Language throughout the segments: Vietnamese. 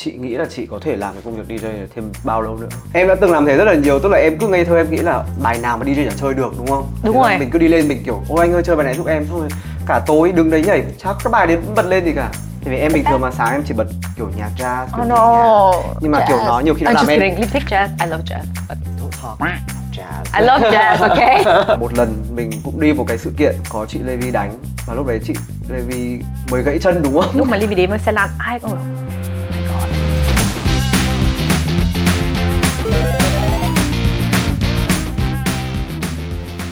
chị nghĩ là chị có thể làm cái công việc DJ này thêm bao lâu nữa em đã từng làm thế rất là nhiều tức là em cứ ngây thơ em nghĩ là bài nào mà DJ chẳng chơi được đúng không Đúng Thế rồi. mình cứ đi lên mình kiểu ôi anh ơi chơi bài này giúp em rồi cả tối đứng đấy nhảy chắc các bài đấy cũng bật lên gì cả thì vì em bình thường mà sáng em chỉ bật kiểu nhạc jazz kiểu Oh no. nhàng. nhưng mà kiểu Jazz. nó nhiều khi nó I'm làm em kidding. You pick jazz. I love jazz. But jazz I love jazz, okay? một lần mình cũng đi một cái sự kiện có chị Levi đánh và lúc đấy chị Levi mới gãy chân đúng không? Lúc mà Libby đến với xe lan, ai cũng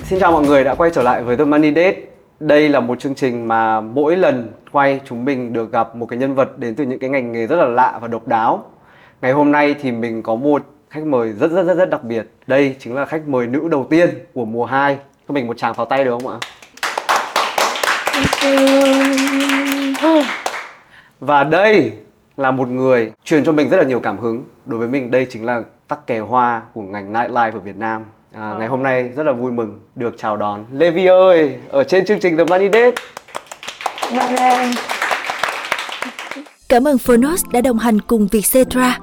Xin chào mọi người đã quay trở lại với The Money Date. Đây là một chương trình mà mỗi lần quay chúng mình được gặp một cái nhân vật đến từ những cái ngành nghề rất là lạ và độc đáo. Ngày hôm nay thì mình có một khách mời rất rất rất rất đặc biệt. Đây chính là khách mời nữ đầu tiên của mùa 2. Cho mình một tràng pháo tay được không ạ? Và đây là một người truyền cho mình rất là nhiều cảm hứng. Đối với mình, đây chính là tắc kè hoa của ngành nightlife ở Việt Nam. À, ngày hôm nay rất là vui mừng được chào đón Levi ơi ở trên chương trình The Money Date. Cảm ơn Phonos đã đồng hành cùng Vietcetera.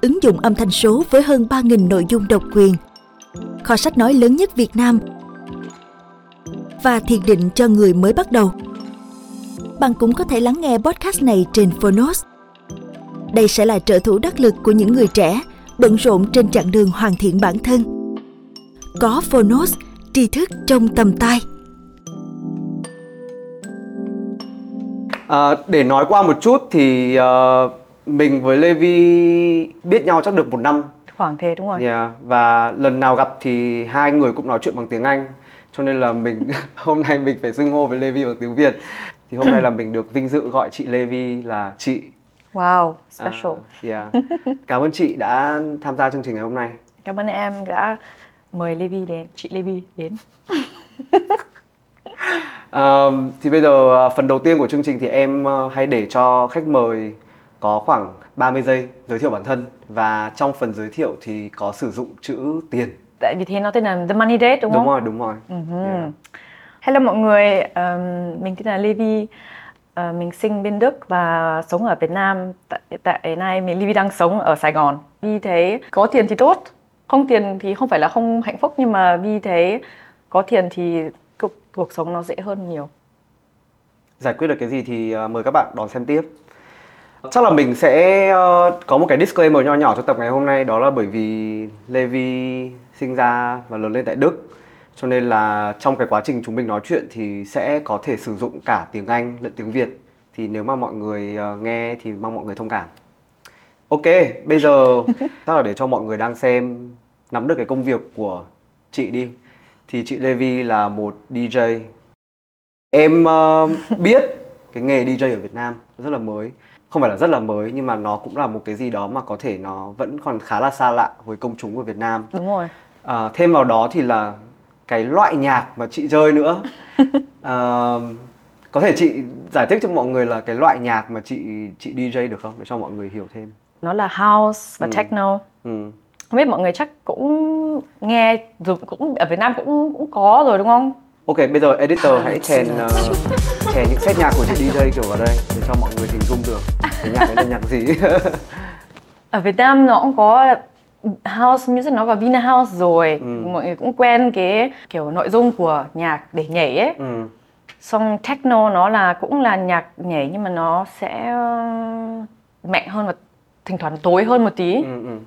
Ứng dụng âm thanh số với hơn 3.000 nội dung độc quyền. Kho sách nói lớn nhất Việt Nam. Và thiền định cho người mới bắt đầu. Bạn cũng có thể lắng nghe podcast này trên Phonos. Đây sẽ là trợ thủ đắc lực của những người trẻ bận rộn trên chặng đường hoàn thiện bản thân. Có Phonos, tri thức trong tầm tay. À, để nói qua một chút thì ờ, mình với Levi biết nhau chắc được một năm Khoảng thế đúng rồi. Yeah, và lần nào gặp thì hai người cũng nói chuyện bằng tiếng Anh cho nên là mình hôm nay mình phải xưng hô với Levi bằng tiếng Việt thì hôm nay là mình được vinh dự gọi chị Levi là chị Wow, special. À, yeah. Cảm ơn chị đã tham gia chương trình ngày hôm nay. Cảm ơn em đã mời Levi đến, chị Levi đến. À, thì bây giờ à, phần đầu tiên của chương trình thì em à, hãy để cho khách mời có khoảng 30 giây giới thiệu bản thân và trong phần giới thiệu thì có sử dụng chữ tiền. Tại vì thế nó tên là The Money Date đúng, Đúng không? rồi, đúng rồi. Yeah. Hello mọi người, um, mình tên là Levi. Uh, mình sinh bên Đức và sống ở Việt Nam. Tại, tại nay mình Levi đang sống ở Sài Gòn. Vì thế có tiền thì tốt, không tiền thì không phải là không hạnh phúc nhưng mà vì thế có tiền thì cuộc, cuộc sống nó dễ hơn nhiều. giải quyết được cái gì thì ờ, mời các bạn đón xem tiếp. Chắc là mình sẽ ờ, có một cái disclaimer nho nhỏ cho tập ngày hôm nay đó là bởi vì Levi sinh ra và lớn lên tại Đức cho nên là trong cái quá trình chúng mình nói chuyện thì sẽ có thể sử dụng cả tiếng Anh lẫn tiếng Việt thì nếu mà mọi người ờ, nghe thì mong mọi người thông cảm. Ok, bây giờ chắc là để cho mọi người đang xem nắm được cái công việc của chị đi thì chị Levi là một DJ Em ờ, biết cái nghề DJ ở Việt Nam rất là mới Không phải là rất là mới nhưng mà nó cũng là một cái gì đó mà có thể nó vẫn còn khá là xa lạ với công chúng của Việt Nam Đúng rồi. à, Thêm vào đó thì là cái loại nhạc mà chị chơi nữa à, Có thể chị giải thích cho mọi người là cái loại nhạc mà chị chị DJ được không? Để cho mọi người hiểu thêm Nó là house và Ừ. techno. ừ. Không biết mọi người chắc cũng nghe rồi cũng ở Việt Nam cũng cũng có rồi đúng không? Ok, bây giờ editor hãy chèn ờ, chèn những set nhạc của chị DJ kiểu vào đây để cho mọi người hình dung được cái nhạc đấy là nhạc gì. Ở Việt Nam nó cũng có house music nó vào Vina House rồi. Ừ. Mọi người cũng quen cái kiểu nội dung của nhạc để nhảy ấy. ừ. Xong techno nó là cũng là nhạc nhảy nhưng mà nó sẽ ờ, mạnh hơn và thỉnh thoảng tối hơn một tí. Ừ, ừ.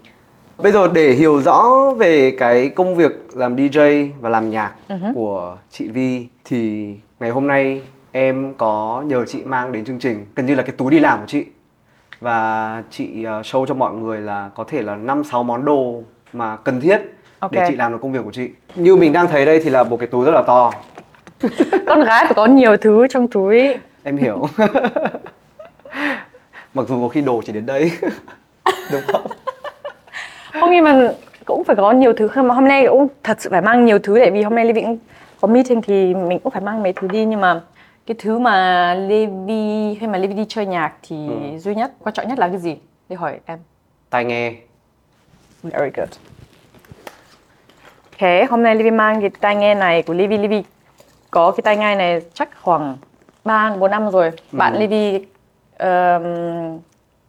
Bây giờ để hiểu rõ về cái công việc làm DJ và làm nhạc của chị Vi thì ngày hôm nay em có nhờ chị mang đến chương trình gần như là cái túi đi làm của chị và chị ờ, show cho mọi người là có thể là 5 6 món đồ mà cần thiết Ok. để chị làm được công việc của chị. Như mình đang thấy đây thì là một cái túi rất là to. Con gái phải có nhiều thứ trong túi. Em hiểu. Mặc dù có khi đồ chỉ đến đây. Đúng không? Không nhưng mà cũng phải có nhiều thứ không mà hôm nay cũng thật sự phải mang nhiều thứ tại vì hôm nay Levi cũng có meeting thì mình cũng phải mang mấy thứ đi nhưng mà cái thứ mà Levi hay mà Levi đi chơi nhạc thì duy nhất quan trọng nhất là cái gì? Để hỏi em. Tai nghe. Very good. Ok, hôm nay Levi mang cái tai nghe này của Levi. Levi có cái tai nghe này chắc khoảng 3 4 năm rồi. Bạn Levi um,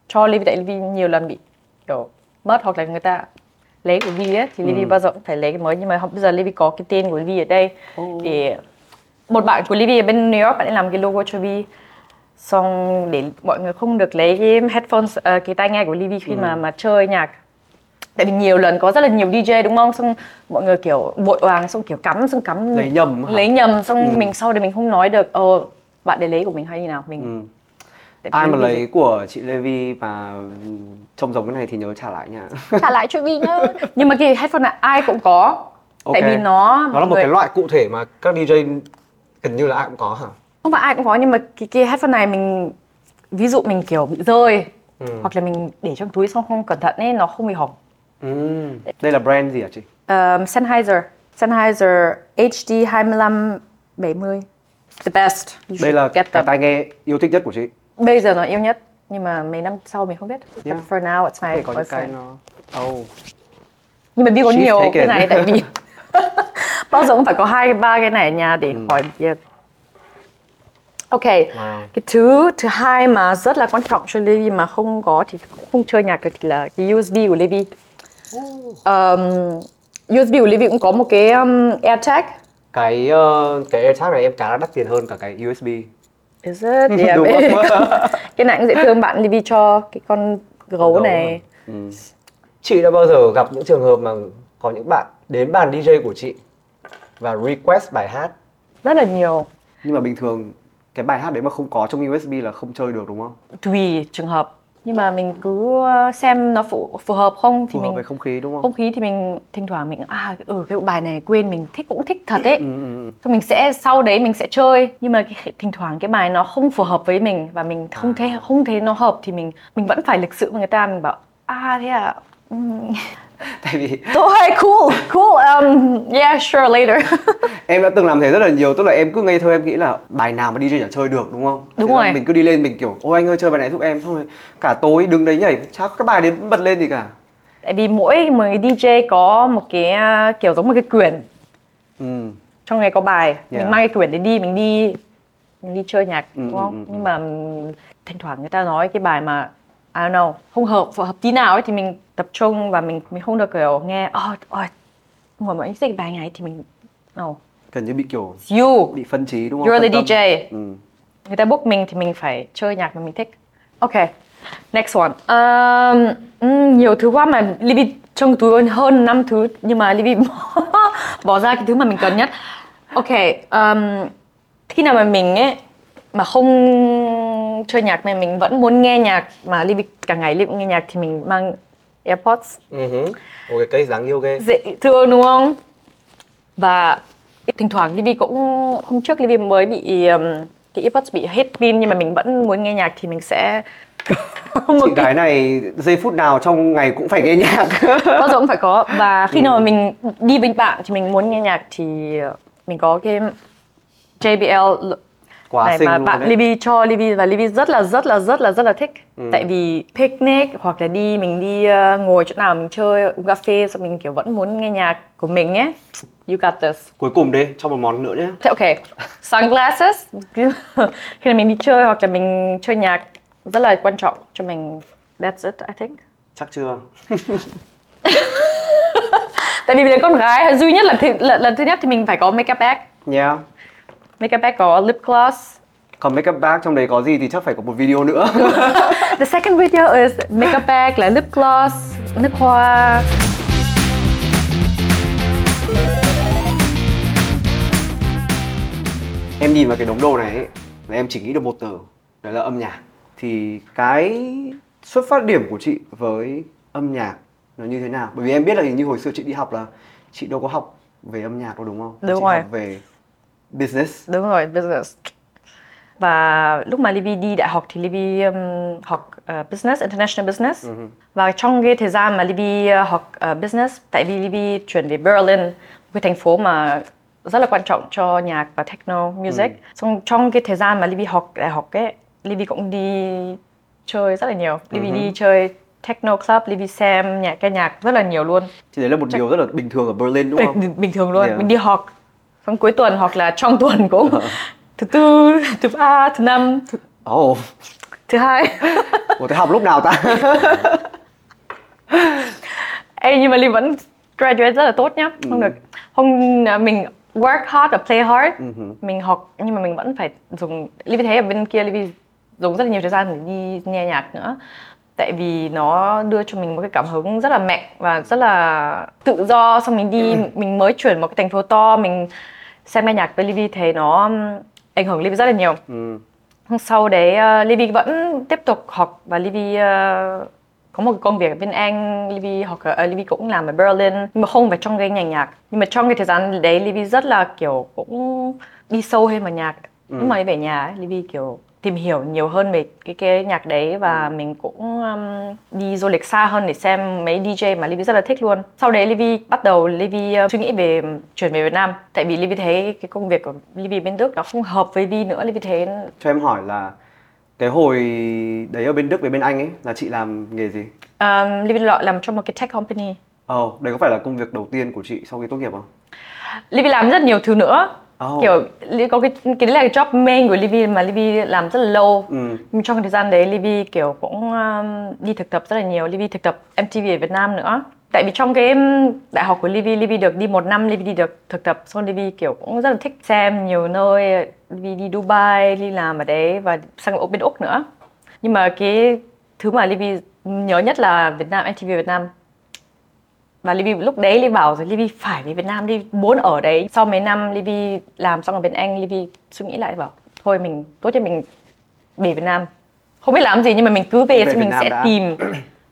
cho Livy tại Livy nhiều lần bị kiểu mất hoặc là người ta lấy của Livy ấy thì Livy Ừ. bao giờ cũng phải lấy cái mới nhưng mà bây giờ Livy có cái tên của Livy ở đây Ồ. để một bạn của Livy ở bên New York bạn ấy làm cái logo cho Livy xong để mọi người không được lấy cái headphones ờ, cái tai nghe của Livy khi Ừ. mà mà chơi nhạc tại vì nhiều lần có rất là nhiều DJ đúng không xong mọi người kiểu vội vàng xong kiểu cắm xong cắm Lấy nhầm hả? lấy nhầm xong Ừ. mình sau đấy mình không nói được ờ bạn để lấy của mình hay như nào mình Ừ. tại Ai mà lấy của chị Levi mà trông giống cái này thì nhớ trả lại nha. trả lại cho mình nhá nhưng mà cái headphone này ai cũng có tại Ok. vì nó Nó là một người- cái loại cụ thể mà các DJ gần như là ai cũng có hả? không phải ai cũng có nhưng mà cái, cái headphone này mình ví dụ mình kiểu bị rơi Ừ. hoặc là mình để trong túi xong không cẩn thận ấy nó không bị hỏng Ừ. Đây là brand gì hả chị? um, Sennheiser Sennheiser HD 2570 the best You Đây là get cái tai nghe yêu thích nhất của chị. Bây giờ nó yêu nhất nhưng mà mấy năm sau mình không biết But Yeah. for now it's my Có những cái boyfriend. nó Oh. nhưng mà biết có She's nhiều cái này tại vì bao giờ cũng phải có hai ba cái này ở nhà để Ừ. khỏi biệt ok Wow. cái thứ thứ hai mà rất là quan trọng cho Levi mà không có thì không chơi nhạc được thì là cái USB của Levi um, USB của Levi cũng có một cái um, AirTag Cái ờ, cái AirTag này em là đắt tiền hơn cả cái USB. Is it? Yeah, Đúng không? cái này cũng dễ thương bạn Levi cho cái con gấu Gấu này Ừ. Chị đã bao giờ gặp những trường hợp mà có những bạn đến bàn DJ của chị và request bài hát rất là nhiều nhưng mà bình thường cái bài hát đấy mà không có trong USB là không chơi được đúng không? tùy trường hợp nhưng mà mình cứ xem nó phù, phù hợp không thì Phù hợp mình với không khí đúng không? không khí thì mình thỉnh thoảng mình à ừ cái bài này quên mình thích cũng thích thật ấy. Ừ, ừ, ừ. Xong mình sẽ sau đấy mình sẽ chơi. Nhưng mà cái, thỉnh thoảng cái bài nó không phù hợp với mình và mình không thấy không thấy nó hợp thì mình mình vẫn phải lịch sự với người ta. Mình bảo à thế à Tại vì thôi cool cool um, yeah sure later em đã từng làm thế rất là nhiều tức là em cứ ngây thơ em nghĩ là bài nào mà DJ chả chơi được đúng không? Đúng Thế rồi. Mình cứ đi lên mình kiểu ôi anh ơi chơi bài này giúp em xong rồi cả tối đứng đấy nhảy chắc cái bài đến bật lên gì cả. tại vì mỗi một cái DJ có một cái uh, kiểu giống một cái quyển Ừ. trong này có bài Yeah. mình mang cái quyển đấy đi mình đi mình đi chơi nhạc Ừ, đúng không ừ, ừ. nhưng mà thỉnh thoảng người ta nói cái bài mà I don't know không hợp hợp tí nào ấy thì mình tập trung và mình mình không được kiểu nghe ôi ôi ngồi mà anh cái bài này thì mình no Gần như bị kiểu you bị phân trí đúng không? you're the. DJ Ừ. người ta book mình thì mình phải chơi nhạc mà mình thích ok next one um, nhiều thứ quá mà Libby trong túi hơn 5 thứ nhưng mà Libby bỏ ra cái thứ mà mình cần nhất ok um, khi nào mà mình ấy mà không chơi nhạc này mình vẫn muốn nghe nhạc mà Libby cả ngày Libby nghe nhạc thì mình mang AirPods Ừ hứ. Ôi cái cây dáng yêu ghê. dễ thương đúng không và thỉnh thoảng Livy cũng hôm trước Livy mới bị um, cái earbuds bị hết pin nhưng mà mình vẫn muốn nghe nhạc thì mình sẽ Chị gái này giây phút nào trong ngày cũng phải nghe nhạc. bao giờ cũng phải có và khi nào mà mình đi với bạn thì mình muốn nghe nhạc thì mình có cái JBL Quá này xinh mà bạn. Libby cho Libby và Libby rất là rất là rất là rất là thích Ừ. tại vì picnic hoặc là đi mình đi uh, ngồi chỗ nào mình chơi uống cà phê xong mình kiểu vẫn muốn nghe nhạc của mình ấy you got this Cuối cùng đi, cho một món nữa nhé. Thế ok, sunglasses khi mình đi chơi hoặc là mình chơi nhạc rất là quan trọng cho mình. That's it, I think. Chắc chưa? Tại vì mình là con gái duy nhất là thứ, lần, lần thứ nhất thì mình phải có makeup bag. Yeah. Makeup bag có lip gloss. Còn makeup bag trong đấy có gì thì chắc phải có một video nữa. The second video is makeup bag là lip gloss, nước hoa. em nhìn vào cái đống đồ này ấy, là em chỉ nghĩ được một từ, đó là âm nhạc. Thì cái xuất phát điểm của chị với âm nhạc nó như thế nào? Bởi vì em biết là hình như hồi xưa chị đi học là chị đâu có học về âm nhạc đâu đúng không? Đúng chị rồi. học về business. Đúng rồi, business. Và lúc mà Livy đi đại học thì Livy um, học uh, business, international business. Và trong cái thời gian mà Livy uh, học uh, business, tại vì Livy chuyển về Berlin, một cái thành phố mà rất là quan trọng cho nhạc và techno music. Xong trong cái thời gian mà Livy học đại học ấy, Livy cũng đi chơi rất là nhiều. Livy đi chơi techno club, Livy xem nhạc ca nhạc rất là nhiều luôn Thì đấy là một điều rất là bình thường ở Berlin đúng không? bình, bình thường luôn Yeah. mình đi học xong cuối tuần hoặc là trong tuần cũng thứ tư thứ ba thứ năm thứ... Ồ, thứ hai. Ủa thế học lúc nào ta? Ê, nhưng mà Ly vẫn graduate rất là tốt nhá. Không được không à, mình work hard và play hard. Mình học nhưng mà mình vẫn phải dùng Ly thấy ở bên kia Ly dùng rất là nhiều thời gian để đi nghe nhạc nữa. Tại vì nó đưa cho mình một cái cảm hứng rất là mạnh và rất là tự do. Xong mình đi mình mới chuyển một cái thành phố to mình xem nghe nhạc với Livy thấy nó ảnh hưởng Livy rất là nhiều Ừ. Hôm sau đấy uh, Livy vẫn tiếp tục học và Livy uh, có một công việc ở bên Anh, Livy học ở uh, Livy cũng làm ở Berlin nhưng mà không phải trong cái ngành nhạc. Nhưng mà trong cái thời gian đấy Livy rất là kiểu cũng đi sâu hơn vào nhạc. Ừ. Lúc mà về nhà ấy, Livy kiểu tìm hiểu nhiều hơn về cái cái nhạc đấy Ừ. và mình cũng um, đi du lịch xa hơn để xem mấy DJ mà Livy rất là thích luôn. Sau đấy Livy bắt đầu Livy uh, suy nghĩ về chuyển về Việt Nam tại vì Livy thấy cái công việc của Livy bên Đức nó không hợp với Vi nữa. Livy thấy Cho em hỏi là cái hồi đấy ở bên Đức với bên Anh ấy là chị làm nghề gì? Um, Livy làm trong một cái tech company. Ồ, đấy có phải là công việc đầu tiên của chị sau khi tốt nghiệp không? Livy làm rất nhiều thứ nữa. Oh. Kiểu có cái cái đấy là cái job main của Livy mà Livy làm rất là lâu. Ừ. Nhưng trong thời gian đấy Livy kiểu cũng um, đi thực tập rất là nhiều. Livy thực tập MTV ở Việt Nam nữa. Tại vì trong cái um, đại học của Livy, Livy được đi một năm, Livy đi được thực tập. Xong Livy kiểu cũng rất là thích xem nhiều nơi. Livy đi Dubai, đi làm ở đấy và sang bên Úc nữa. Nhưng mà cái thứ mà Livy nhớ nhất là Việt Nam, MTV Việt Nam và Livy lúc đấy Livy bảo rồi Livy phải về Việt Nam đi muốn ở đấy sau mấy năm Livy làm xong ở bên Anh Livy suy nghĩ lại bảo thôi mình tốt nhất mình về Việt Nam không biết làm gì nhưng mà mình cứ về, Về thì mình Nam sẽ đã. tìm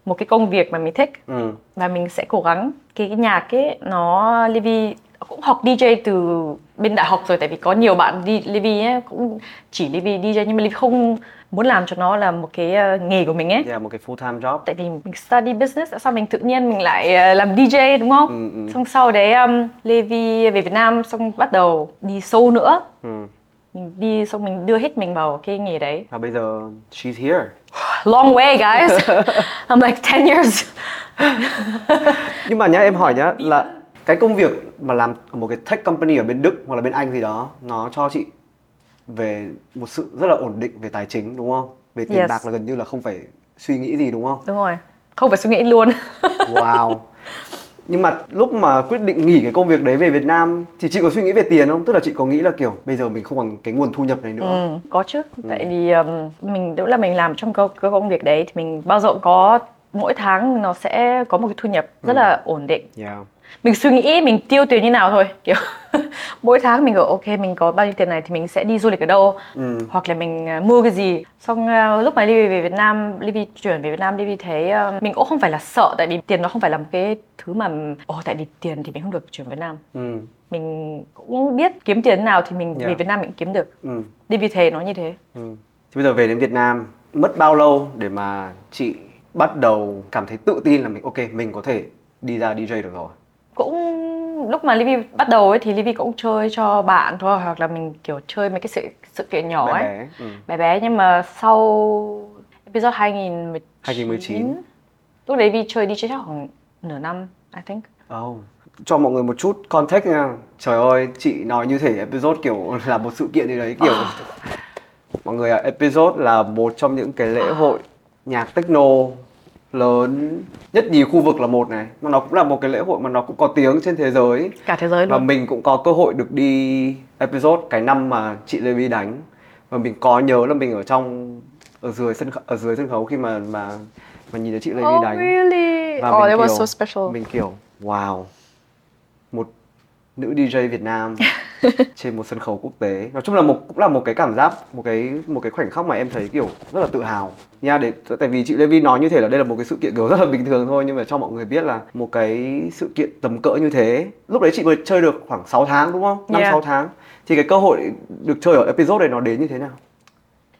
một cái công việc mà mình thích Ừ. và mình sẽ cố gắng cái, cái nhạc ấy nó Livy cũng học DJ từ bên đại học rồi tại vì có nhiều bạn đi Livy ấy cũng chỉ Livy DJ nhưng mà Livy không muốn làm cho nó là một cái ờ, nghề của mình ấy Yeah, một cái full time job. tại vì mình study business tại sao mình tự nhiên mình lại ờ, làm DJ đúng không? Ừ, ừ. Xong sau đấy um, Levi về Việt Nam xong bắt đầu đi sâu nữa. Ừ. Mình đi xong mình đưa hết mình vào cái nghề đấy. Và bây giờ she's here. Long way guys. I'm like 10 years. Nhưng mà nhá em hỏi nhá là cái công việc mà làm ở một cái tech company ở bên Đức hoặc là bên Anh gì đó nó cho chị về một sự rất là ổn định về tài chính đúng không? Về tiền Yes. bạc là gần như là không phải suy nghĩ gì đúng không? Đúng rồi. Không phải suy nghĩ luôn. Wow. Nhưng mà lúc mà quyết định nghỉ cái công việc đấy về Việt Nam thì chị có suy nghĩ về tiền không? Tức là chị có nghĩ là kiểu bây giờ mình không còn cái nguồn thu nhập này nữa. Ừ, có chứ. Tại vì um, mình đúng là mình làm trong cái, công việc đấy thì mình bao giờ có mỗi tháng nó sẽ có một cái thu nhập rất là ổn định. Yeah. Mình suy nghĩ mình tiêu tiền như nào thôi kiểu mỗi tháng mình gọi ok mình có bao nhiêu tiền này thì mình sẽ đi du lịch ở đâu Ừ. hoặc là mình à, mua cái gì xong à, lúc mà Livy về Việt Nam Livy chuyển về Việt Nam Livy thấy à, mình cũng không phải là sợ tại vì tiền nó không phải là một cái thứ mà ồ tại vì tiền thì mình không được chuyển Việt Nam Ừ. mình cũng biết kiếm tiền thế nào thì mình về Yeah. Việt Nam mình kiếm được Ừ. Livy thấy nó như thế Ừ. Thì bây giờ về đến Việt Nam mất bao lâu để mà chị bắt đầu cảm thấy tự tin là mình ok mình có thể đi ra DJ được rồi. Cũng lúc mà Livy bắt đầu ấy thì Livy cũng chơi cho bạn thôi hoặc là mình kiểu chơi mấy cái sự sự kiện nhỏ Bé ấy bé. Ừ. bé bé nhưng mà sau episode 2019 2019. lúc đấy Vi chơi DJ chắc khoảng nửa năm I think Oh. Cho mọi người một chút context nha. Trời ơi, chị nói như thể episode kiểu là một sự kiện gì đấy kiểu Mọi người ạ, episode là một trong những cái lễ hội nhạc techno lớn nhất nhì khu vực là một này mà nó cũng là một cái lễ hội mà nó cũng có tiếng trên thế giới. Cả thế giới và luôn. mình cũng có cơ hội được đi episode cái năm mà chị Lê Vi đánh. Và mình có nhớ là mình ở trong ở dưới sân khấu, ở dưới sân khấu khi mà mà mà nhìn thấy chị Lê Vi oh đánh. really? Và oh mình that was kiểu- so special. mình kiểu wow một nữ DJ Việt Nam trên một sân khấu quốc tế. Nói chung là một cũng là một cái cảm giác một cái một cái khoảnh khắc mà em thấy kiểu rất là tự hào. Nha để tại vì chị Lê Vi nói như thế là đây là một cái sự kiện kiểu rất là bình thường thôi nhưng mà cho mọi người biết là một cái sự kiện tầm cỡ như thế lúc đấy chị mới chơi được khoảng 6 tháng đúng không? Năm Yeah. sáu tháng. Thì cái cơ hội được chơi ở episode này nó đến như thế nào?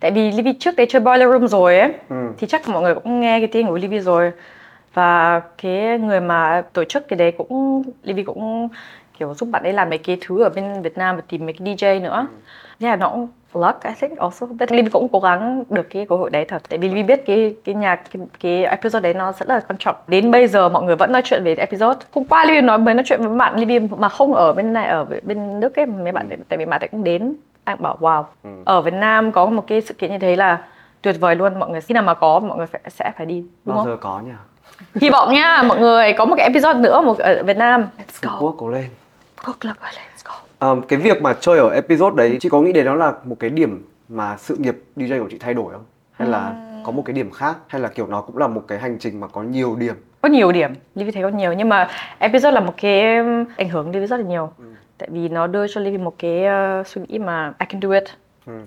Tại vì Livy trước đấy chơi Boiler Room rồi ấy Ừ. thì chắc mọi người cũng nghe cái tiếng của Livy rồi. Và cái người mà tổ chức cái đấy cũng Livy cũng kiểu giúp bạn ấy làm mấy cái thứ ở bên Việt Nam và tìm mấy cái DJ nữa. Thế là nó cũng luck I think also but Livy cũng cố gắng được cái cơ hội đấy thật. Tại vì Livy biết cái cái nhạc cái, cái episode đấy nó rất là quan trọng. Đến bây giờ mọi người vẫn nói chuyện về episode. Hôm qua Livy nói mới nói chuyện với bạn Livy mà không ở bên này ở bên Đức ấy mấy bạn tại vì bạn ấy cũng đến anh bảo wow ở Việt Nam có một cái sự kiện như thế là tuyệt vời luôn mọi người khi nào mà có mọi người phải, sẽ phải đi. Đúng bao không? giờ có nhỉ? Hy vọng nha mọi người có một cái episode nữa một ở Việt Nam. Let's Trung go Quốc cố lên Quốc lập let's go. Ờ, cái việc mà chơi ở episode đấy chị có nghĩ đến nó là một cái điểm mà sự nghiệp DJ của chị thay đổi không? Hay là có một cái điểm khác? Hay là kiểu nó cũng là một cái hành trình mà có nhiều điểm? Có nhiều điểm Livy thấy có nhiều. Nhưng mà episode là một cái um, ảnh hưởng Livy rất là nhiều. Tại vì nó đưa cho Livy một cái uh, suy nghĩ mà I can do it.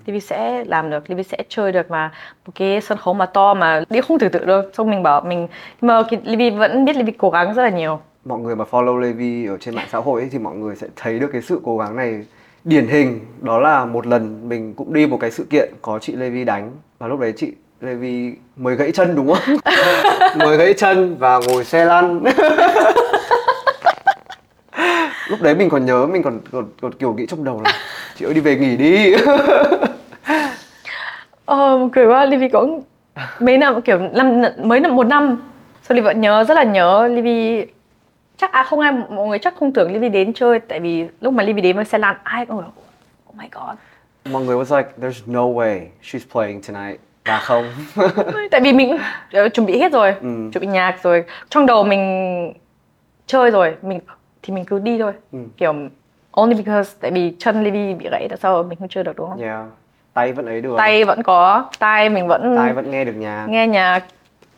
Livy sẽ làm được Livy sẽ chơi được mà một cái sân khấu mà to mà Livy không tưởng tượng được xong mình bảo mình nhưng mà Livy vẫn biết Livy cố gắng rất là nhiều mọi người mà follow Levi ở trên mạng xã hội ấy, thì mọi người sẽ thấy được cái sự cố gắng này điển hình. Đó là một lần mình cũng đi một cái sự kiện có chị Levi đánh và lúc đấy chị Levi mới gãy chân đúng không? mới gãy chân và ngồi xe lăn. Lúc đấy mình còn nhớ mình còn còn, còn kiểu nghĩ trong đầu là chị ơi đi về nghỉ đi. Ờ, cười quá, Livy cũng mấy năm kiểu năm mấy năm một năm. Sau Livy vẫn nhớ rất là nhớ Livy chắc à không ai mọi người chắc không tưởng Livy đến chơi tại vì lúc mà Livy đến với xe lăn ai cũng bảo oh my god. Mọi người was like there's no way she's playing tonight. Và không. Tại vì mình ờ, chuẩn bị hết rồi Ừ. chuẩn bị nhạc rồi. Trong đầu mình chơi rồi mình thì mình cứ đi thôi. Ừ. kiểu only because tại vì chân Livy bị gãy tại sao mình không chơi được đúng không? Yeah. tay vẫn ấy được. Tay vẫn có tay mình vẫn tai vẫn nghe được nhạc. nghe nhạc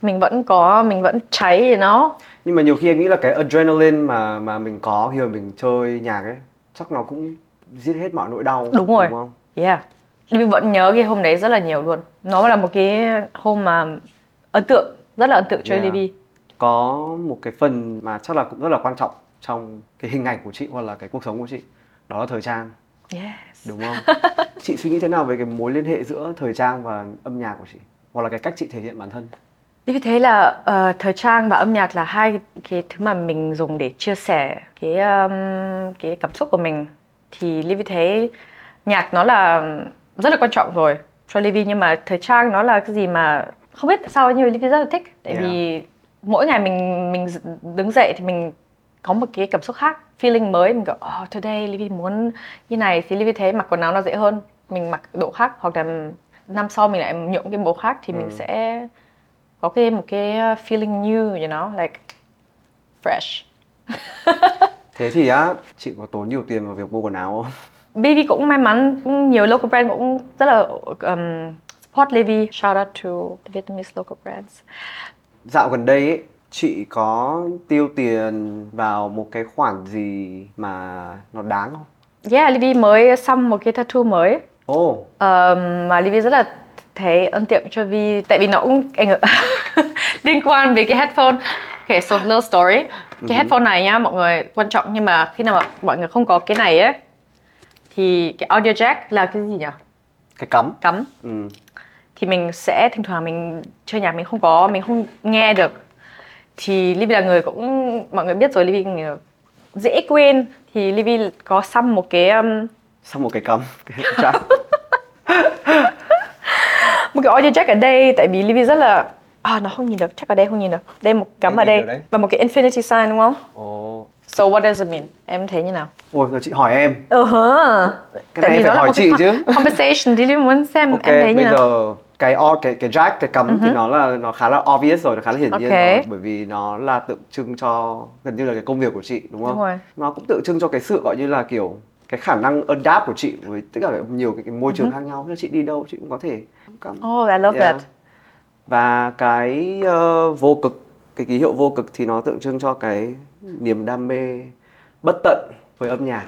mình vẫn có mình vẫn cháy nó nhưng mà nhiều khi em nghĩ là cái adrenaline mà mà mình có khi mà mình chơi nhạc ấy chắc nó cũng giết hết mọi nỗi đau Đúng rồi. đúng không Yeah. Mình vẫn nhớ cái hôm đấy rất là nhiều luôn. Nó là một cái hôm mà ấn tượng, rất là ấn tượng cho Yeah. Libby. có một cái phần mà chắc là cũng rất là quan trọng trong cái hình ảnh của chị hoặc là cái cuộc sống của chị đó là thời trang Yes. đúng không chị suy nghĩ thế nào về cái mối liên hệ giữa thời trang và âm nhạc của chị hoặc là cái cách chị thể hiện bản thân Libby thấy là ờ, thời trang và âm nhạc là hai cái thứ mà mình dùng để chia sẻ cái um, cái cảm xúc của mình. Thì Libby thấy nhạc nó là rất là quan trọng rồi cho Libby nhưng mà thời trang nó là cái gì mà không biết sao nhưng mà Libby rất là thích. Tại Yeah. vì mỗi ngày mình mình đứng dậy thì mình có một cái cảm xúc khác feeling mới. Mình kiểu oh, today Livy muốn như này. Thì Livy thấy mặc quần áo nó dễ hơn. Mình mặc độ khác hoặc là năm sau mình lại nhuộm cái màu khác thì mình sẽ có cái một cái feeling new you know like fresh. Thế thì á chị có tốn nhiều tiền vào việc mua quần áo không? Baby cũng may mắn nhiều local brand cũng rất là um, support Livy shout out to the Vietnamese local brands. Dạo gần đây ấy, chị có tiêu tiền vào một cái khoản gì mà nó đáng không? Yeah Livy mới xăm một cái tattoo mới. Ồ. Oh, Ờm, mà Livy rất là thấy ấn tượng cho Vi tại vì nó cũng hưởng liên quan về cái headphone. Okay, so little story. Cái headphone này nhá, mọi người quan trọng nhưng mà khi nào mà mọi người không có cái này ấy thì cái audio jack là cái gì nhỉ? cái cắm Cắm. ừ. Thì mình sẽ thỉnh thoảng mình chơi nhạc mình không có, mình không nghe được. Thì Livy là người cũng mọi người biết rồi Livy dễ quên thì Livy có xăm một cái um, xong một cái cắm cái. một cái audio jack ở đây tại vì Livy rất là à nó không nhìn được chắc ở đây không nhìn được. Đây một cắm ở đây và một cái infinity sign đúng không? Ồ. So what does it mean? Em thấy như nào? Ôi giờ chị hỏi em. Ừ hả? Cái này em phải hỏi chị chứ. conversation thì Livy muốn xem ok em thấy như bây nào. giờ cái o cái cái jack cái cắm thì nó là nó khá là obvious rồi nó khá là hiển nhiên Ok. rồi bởi vì nó là tượng trưng cho gần như là cái công việc của chị đúng không? Đúng rồi. nó cũng tượng trưng cho cái sự gọi như là kiểu cái khả năng adapt của chị với tất cả nhiều cái, cái môi trường khác nhau. Nên chị đi đâu chị cũng có thể cắm oh I love Yeah. that. Và cái ờ, vô cực cái ký hiệu vô cực thì nó tượng trưng cho cái niềm đam mê bất tận với âm nhạc.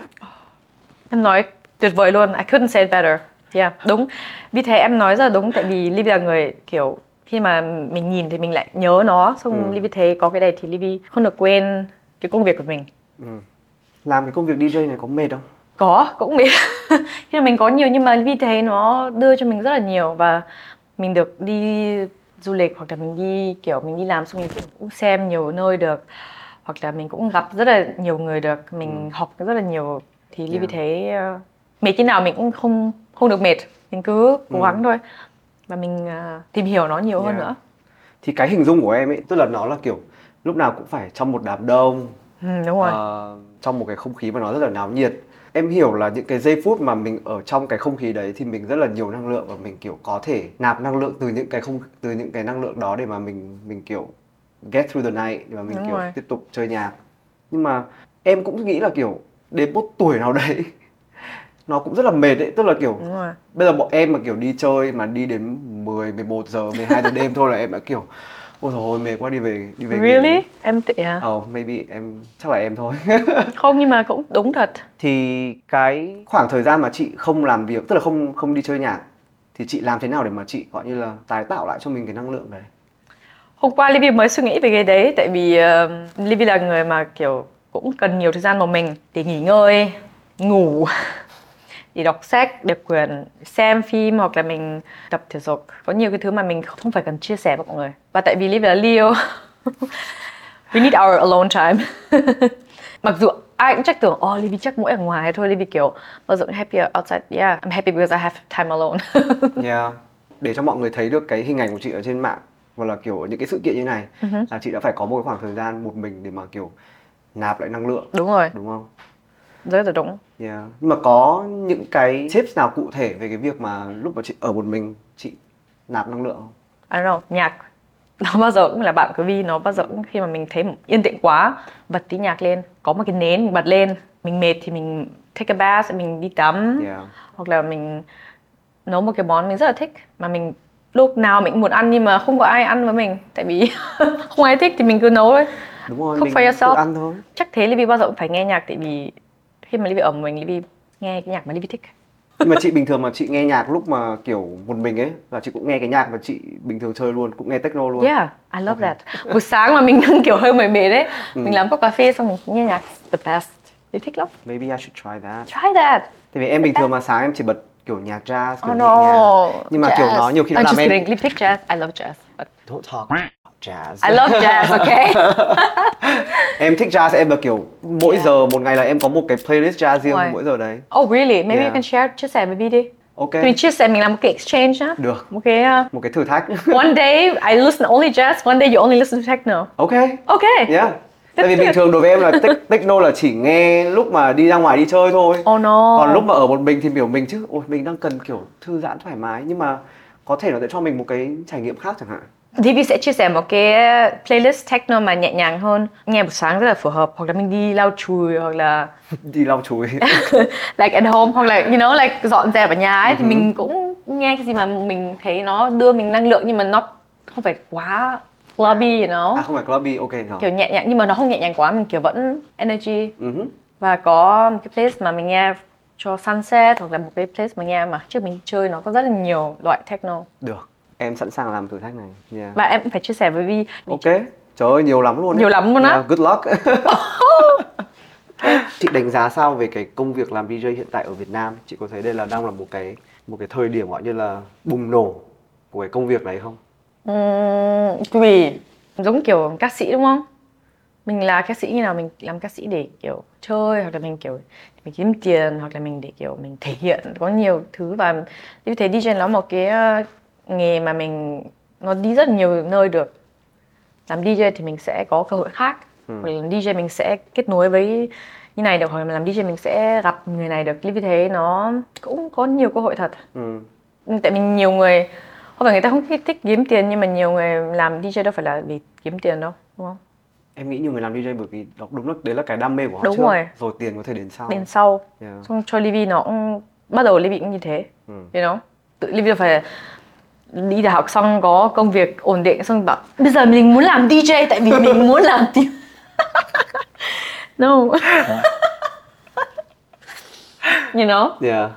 Em nói tuyệt vời luôn I couldn't say it better. Yeah đúng. Vì thế em nói là đúng tại vì Livy là người kiểu khi mà mình nhìn thì mình lại nhớ nó xong Ừ. Livy thấy có cái này thì Livy không được quên cái công việc của mình. Làm cái công việc DJ này có mệt không có cũng biết. Khi mình có nhiều nhưng mà vì thế nó đưa cho mình rất là nhiều và mình được đi du lịch hoặc là mình đi kiểu mình đi làm xong mình cũng xem nhiều nơi được hoặc là mình cũng gặp rất là nhiều người được mình học rất là nhiều. Thì Yeah. thấy uh, mệt khi nào mình cũng không không được mệt mình cứ cố gắng thôi và mình ờ, tìm hiểu nó nhiều hơn Yeah. nữa. Thì cái hình dung của em ấy tức là nó là kiểu lúc nào cũng phải trong một đám đông ừ, đúng rồi. ờ, trong một cái không khí mà nó rất là náo nhiệt em hiểu là những cái giây phút mà mình ở trong cái không khí đấy thì mình rất là nhiều năng lượng và mình kiểu có thể nạp năng lượng từ những cái không từ những cái năng lượng đó để mà mình mình kiểu get through the night để mà mình Đúng kiểu rồi. tiếp tục chơi nhạc. Nhưng mà em cũng nghĩ là kiểu đến một tuổi nào đấy nó cũng rất là mệt đấy. Tức là kiểu đúng rồi. bây giờ bọn em mà kiểu đi chơi mà đi đến 10, 11 giờ, 12 giờ đêm thôi là em đã kiểu ôi ôi mệt quá đi về đi về nghỉ." really em tự à? Oh, maybe em chắc là em thôi. không nhưng mà cũng đúng thật thì cái khoảng thời gian mà chị không làm việc, tức là không không đi chơi nhạc thì chị làm thế nào để mà chị gọi như là tái tạo lại cho mình cái năng lượng đấy? Hôm qua Livy mới suy nghĩ về cái đấy tại vì uh, Livy là người mà kiểu cũng cần nhiều thời gian một mình để nghỉ ngơi, ngủ, để đọc sách, đọc quyển, xem phim hoặc là mình tập thể dục. Có nhiều cái thứ mà mình không phải cần chia sẻ với mọi người. Và tại vì Livy là Leo, we need our alone time. Mặc dù ai cũng chắc tưởng, oh Livy chắc mỗi ở ngoài thôi, Livy kiểu bao giờ cũng happy outside. Yeah, I'm happy because I have time alone. Yeah. Để cho mọi người thấy được cái hình ảnh của chị ở trên mạng hoặc là kiểu những cái sự kiện như này là chị đã phải có một khoảng thời gian một mình để mà kiểu nạp lại năng lượng đúng rồi, đúng không? rất là đúng. Yeah. Nhưng mà có những cái tips nào cụ thể về cái việc mà lúc mà chị ở một mình chị nạp năng lượng không? I don't know, nhạc nó bao giờ cũng là bạn của Vi nó bao giờ cũng khi mà mình thấy yên tĩnh quá bật tí nhạc lên có một cái nến mình bật lên mình mệt thì mình take a bath mình đi tắm Yeah. hoặc là mình nấu một cái món mình rất là thích mà mình lúc nào mình cũng muốn ăn nhưng mà không có ai ăn với mình tại vì không ai thích thì mình cứ nấu thôi Đúng rồi, Cook mình for yourself. ăn thôi. chắc thế Livy bao giờ cũng phải nghe nhạc tại vì khi mà Livy ở mình Livy nghe cái nhạc mà Livy thích Nhưng mà chị bình thường mà chị nghe nhạc lúc mà kiểu một mình ấy là chị cũng nghe cái nhạc mà chị bình thường chơi luôn, cũng nghe techno luôn. Yeah, I love that. Buổi sáng mà mình đang kiểu hơi mệt mệt đấy, mình làm cốc cà phê xong mình nghe nhạc the best. Thì thích lắm. Maybe I should try that. Try that. Tại vì em bình thường mà sáng em chỉ bật kiểu nhạc jazz kiểu Oh no. nhàng. Nhưng mà kiểu Jazz. nó nhiều khi nó I'm làm just em kidding. Thích jazz. I love jazz. But don't talk jazz. I love jazz, okay? em thích jazz em là kiểu mỗi Yeah. giờ một ngày là em có một cái playlist jazz riêng Right. mỗi giờ đấy. oh really? Maybe Yeah. you can share chia sẻ với Vi đi. Ok. Mình chia sẻ mình làm một cái exchange nhá. Được. Một cái uh, Một cái thử thách. one day I listen only jazz, one day you only listen to techno. ok. Okay. Yeah. Tại vì bình thường đối với em là tech- techno là chỉ nghe lúc mà đi ra ngoài đi chơi thôi. Oh no. Còn lúc mà ở một mình thì biểu mình chứ, ôi mình đang cần kiểu thư giãn thoải mái nhưng mà có thể nó sẽ cho mình một cái trải nghiệm khác chẳng hạn. Thì sẽ chia sẻ một cái playlist techno mà nhẹ nhàng hơn, nghe buổi sáng rất là phù hợp, hoặc là mình đi lau chùi hoặc là Đi lau chùi. like at home hoặc là you know like dọn dẹp ở nhà ấy thì mình cũng nghe cái gì mà mình thấy nó đưa mình năng lượng nhưng mà nó không phải quá clubby you know à không phải clubby, ok rồi. kiểu nhẹ nhàng nhưng mà nó không nhẹ nhàng quá mình kiểu vẫn energy Ừ hứ. và có một cái place mà mình nghe cho sunset hoặc là một cái place mà nghe mà trước mình chơi nó có rất là nhiều loại techno Được. Em sẵn sàng làm thử thách này. Yeah. và em phải chia sẻ với Vi Ok. Trời ơi, nhiều lắm luôn. ấy. Nhiều lắm luôn á? Yeah, good luck. chị đánh giá sao về cái công việc làm DJ hiện tại ở Việt Nam? Chị có thấy đây là đang là một cái một cái thời điểm gọi như là bùng nổ của cái công việc này không? Uhm, tùy giống kiểu ca sĩ đúng không mình là ca sĩ như nào mình làm ca sĩ để kiểu chơi hoặc là mình kiểu mình kiếm tiền hoặc là mình để kiểu mình thể hiện có nhiều thứ và như thế DJ nó một cái ờ, nghề mà mình nó đi rất nhiều nơi được làm DJ thì mình sẽ có cơ hội khác hoặc là làm DJ mình sẽ kết nối với như này được hoặc là làm DJ mình sẽ gặp người này được như thế nó cũng có nhiều cơ hội thật Ừ. tại vì nhiều người không phải người ta không thích kiếm tiền nhưng mà nhiều người làm DJ đâu phải là vì kiếm tiền đâu đúng không Em nghĩ nhiều người làm DJ bởi vì đó đúng là đấy là cái đam mê của họ Đúng trước, rồi. rồi tiền có thể đến sau. đến sau Yeah. xong cho Livy nó cũng bắt đầu Livy cũng như thế Ừ. you know tự Livy phải đi đại học xong có công việc ổn định xong bảo bây giờ mình muốn làm DJ tại vì mình muốn làm tiền no you know Yeah.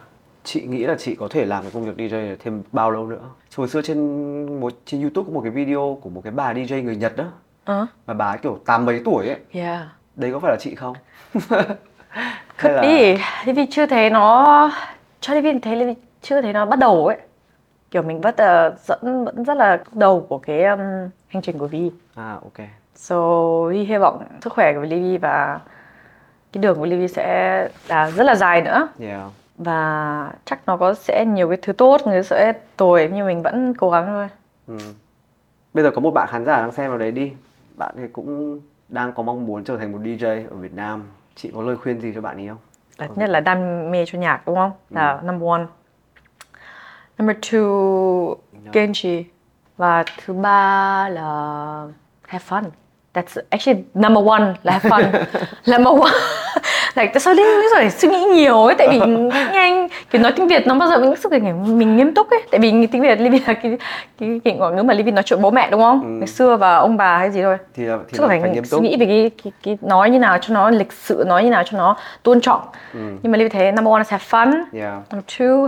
Chị nghĩ là chị có thể làm cái công việc DJ này thêm bao lâu nữa? Hồi xưa trên một trên YouTube có một cái video của một cái bà DJ người Nhật đó ờ mà bà ấy kiểu tám mấy tuổi ấy. yeah Đấy có phải là chị không? Could là... be. Livy chưa thấy nó cho Livy thấy Livy chưa thấy nó bắt đầu ấy. Kiểu mình vẫn uh, dẫn vẫn rất là đầu của cái um, hành trình của Vi. À ok. So Vi hy vọng sức khỏe của Livy và cái đường của Livy sẽ là rất là dài nữa Yeah. và chắc nó có sẽ nhiều cái thứ tốt, người sẽ tồi nhưng mình vẫn cố gắng thôi. Ừ. Bây giờ có một bạn khán giả đang xem vào đấy đi. Bạn ấy cũng đang có mong muốn trở thành một DJ ở Việt Nam. Chị có lời khuyên gì cho bạn ấy không? là nhất là đam mê cho nhạc đúng không là number one number two Genji và thứ ba là have fun. That's actually number one là have fun. Number one like tại sao Linh Linh phải suy nghĩ nhiều ấy? Tại vì nghe anh kiểu nói tiếng Việt nó bao giờ mình sức kiểu mình nghiêm túc ấy. Tại vì tiếng Việt Livy là cái cái cái ngôn ngữ mà Livy nói chuyện bố mẹ đúng không? Ngày xưa và ông bà hay gì thôi. Thì là thì là là phải, phải nghiêm suy túc. nghĩ về cái, cái, cái nói như nào cho nó lịch sự nói như nào cho nó tôn trọng. Nhưng mà Livy thấy number one is have fun. Yeah. number two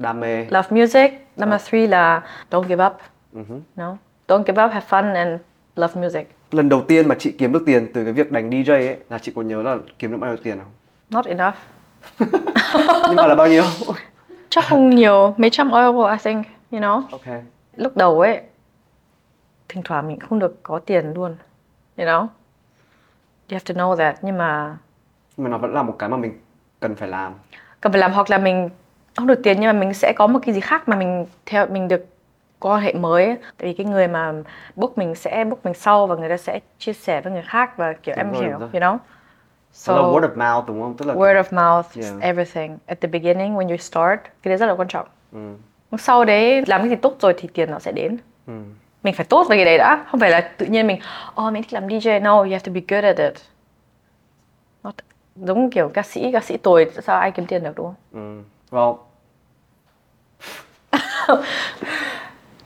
đam mê. Love music. Number three là don't give up. Mhm. no? Don't give up have fun and love music. Lần đầu tiên mà chị kiếm được tiền từ cái việc đánh DJ ấy là chị có nhớ là kiếm được bao nhiêu tiền không? Not enough. Nhưng mà là bao nhiêu? Chắc không nhiều. Mấy trăm euro I think you know? Ok. Lúc đầu ấy thỉnh thoảng mình không được có tiền luôn you know? You have to know that. Nhưng mà nhưng mà nó vẫn là một cái mà mình cần phải làm. Cần phải làm hoặc là mình không được tiền nhưng mà mình sẽ có một cái gì khác mà mình theo mình được có quan hệ mới ấy. tại vì cái người mà book mình sẽ book mình sau và người ta sẽ chia sẻ với người khác và kiểu Đúng em rồi, hiểu you know so, là word of mouth đúng không tức là word of mouth Yeah. everything at the beginning when you start cái đấy rất là quan trọng ừ. sau đấy làm cái gì tốt rồi thì tiền nó sẽ đến Ừ. mình phải tốt về cái đấy đã không phải là tự nhiên mình oh mình thích làm DJ no you have to be good at it Nó giống kiểu ca sĩ ca sĩ tồi sao ai kiếm tiền được đúng không Ừ. Well,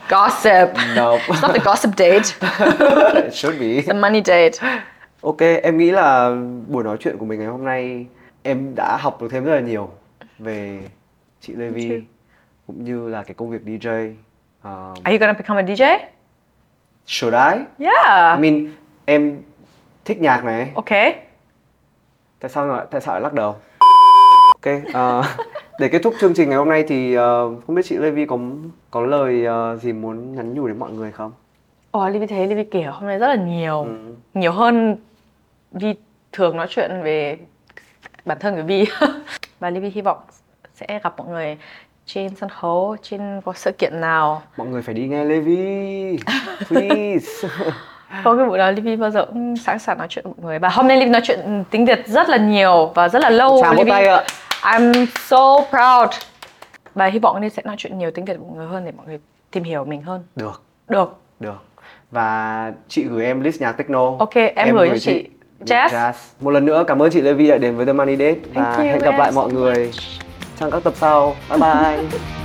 gossip no. it's not the gossip date It should be. it's a money date Ok, em nghĩ là buổi nói chuyện của mình ngày hôm nay em đã học được thêm rất là nhiều về chị Lê. Vi cũng như là cái công việc DJ. Uh, are you gonna become a DJ should I? yeah I mean, em thích nhạc này. okay Tại sao lại tại sao lại lắc đầu? Ok, ờ, để kết thúc chương trình ngày hôm nay thì ờ, không biết chị Lê Vi có có lời ờ, gì muốn nhắn nhủ đến mọi người không? Ồ, Livy thấy Livy kể hôm nay rất là nhiều Ừ. Nhiều hơn Vi thường nói chuyện về bản thân của Vi Và Livy hy vọng sẽ gặp mọi người trên sân khấu, trên có sự kiện nào Mọi người phải đi nghe Lê Vi. Please. Có cái buổi đó Livy bao giờ cũng sẵn sàng nói chuyện với mọi người Và hôm nay Livy nói chuyện tiếng Việt rất là nhiều và rất là lâu Chào Livy. tay ạ. I'm so proud Và hy vọng Livy sẽ nói chuyện nhiều tiếng Việt với mọi người hơn để mọi người tìm hiểu mình hơn Được. Được Được. Và chị gửi em list nhạc techno. Ok, em gửi cho chị Jazz. Một lần nữa cảm ơn chị Lê Vi đã đến với The Money Date và hẹn gặp lại em. mọi người trong các tập sau. Bye bye.